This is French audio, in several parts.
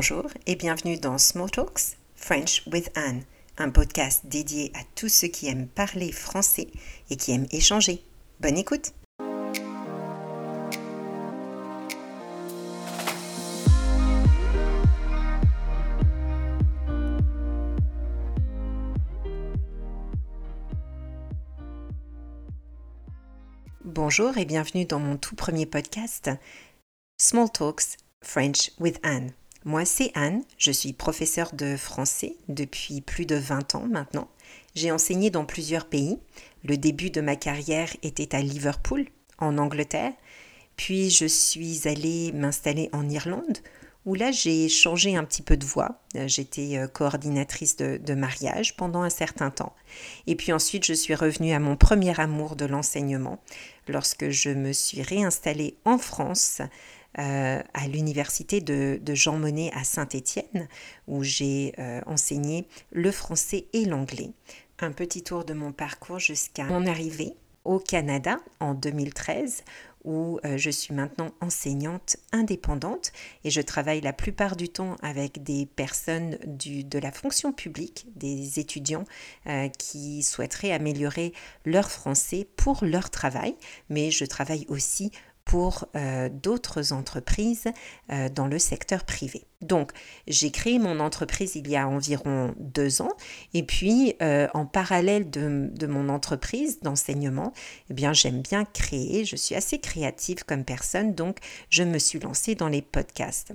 Bonjour et bienvenue dans Small Talks French with Anne, un podcast dédié à tous ceux qui aiment parler français et qui aiment échanger. Bonne écoute Bonjour et bienvenue dans mon tout premier podcast Small Talks French with Anne. Moi, c'est Anne, je suis professeure de français depuis plus de 20 ans maintenant. J'ai enseigné dans plusieurs pays. Le début de ma carrière était à Liverpool, en Angleterre. Puis je suis allée m'installer en Irlande, où là j'ai changé un petit peu de voix. J'étais euh, coordinatrice de, de, mariage pendant un certain temps. Et puis ensuite je suis revenue à mon premier amour de l'enseignement, lorsque je me suis réinstallée en France euh, à l'université de, Jean Monnet à Saint-Étienne, où j'ai euh, enseigné le français et l'anglais. Un petit tour de mon parcours jusqu'à mon arrivée au Canada en 2013, où euh, je suis maintenant enseignante indépendante et je travaille la plupart du temps avec des personnes de la fonction publique, des étudiants qui souhaiteraient améliorer leur français pour leur travail, mais je travaille aussi pour euh, d'autres entreprises euh, dans le secteur privé. Donc, j'ai créé mon entreprise il y a environ deux ans et puis euh, en parallèle de, mon entreprise d'enseignement, eh bien, j'aime bien créer, je suis assez créative comme personne, donc je me suis lancée dans les podcasts.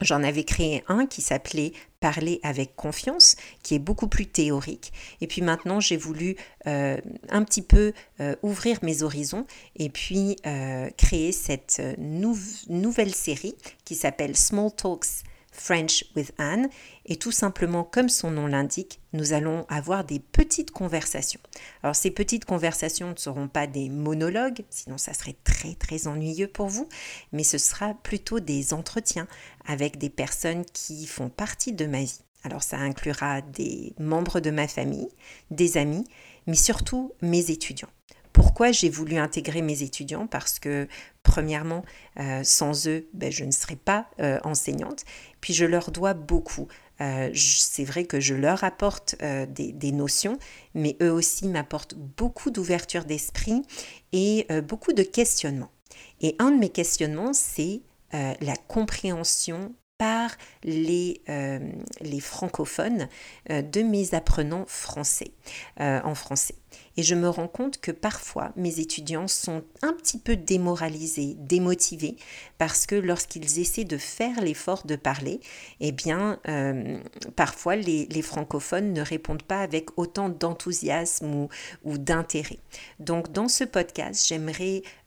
J'en avais créé un qui s'appelait Parler avec confiance, qui est beaucoup plus théorique. Et puis maintenant, j'ai voulu euh, un petit peu euh, ouvrir mes horizons et puis euh, créer cette nouvelle série qui s'appelle Small Talks French with Anne. Et tout simplement, comme son nom l'indique, nous allons avoir des petites conversations. Alors ces petites conversations ne seront pas des monologues, sinon ça serait très très ennuyeux pour vous, mais ce sera plutôt des entretiens avec des personnes qui font partie de ma vie. Alors ça inclura des membres de ma famille, des amis, mais surtout mes étudiants. Pourquoi j'ai voulu intégrer mes étudiants? Parce que, premièrement, euh, sans eux, ben, je ne serais pas euh, enseignante. Puis je leur dois beaucoup. Euh, c'est vrai que je leur apporte des, des, notions, mais eux aussi m'apportent beaucoup d'ouverture d'esprit et beaucoup de questionnements. Et un de mes questionnements, c'est la compréhension par les, les francophones de mes apprenants français, en français. Et je me rends compte que parfois mes étudiants sont un petit peu démoralisés, démotivés, parce que lorsqu'ils essaient de faire l'effort de parler, eh bien, euh, parfois les, francophones ne répondent pas avec autant d'enthousiasme ou, d'intérêt. Donc, dans ce podcast, j'aimerais euh,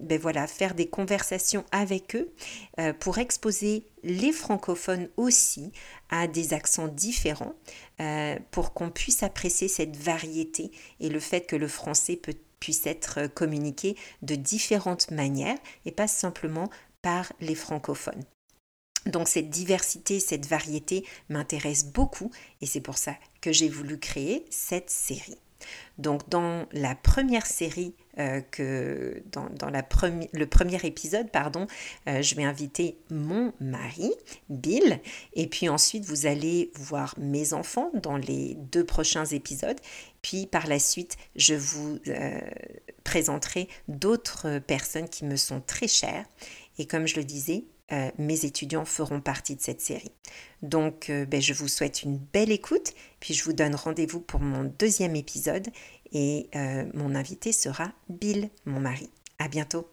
ben voilà, faire des conversations avec eux euh, pour exposer les francophones aussi à des accents différents pour qu'on puisse apprécier cette variété et le fait que le français puisse être communiqué de différentes manières et pas simplement par les francophones. Donc cette diversité, cette variété m'intéresse beaucoup et c'est pour ça que j'ai voulu créer cette série. Donc dans la première série euh, que dans, la le premier épisode, pardon, euh, je vais inviter mon mari, Bill, et puis ensuite vous allez voir mes enfants dans les deux prochains épisodes. Puis par la suite, je vous euh, présenterai d'autres personnes qui me sont très chères. Et comme je le disais, euh, mes étudiants feront partie de cette série. Donc, euh, ben, je vous souhaite une belle écoute, puis je vous donne rendez-vous pour mon deuxième épisode et euh, mon invité sera Bill, mon mari. À bientôt.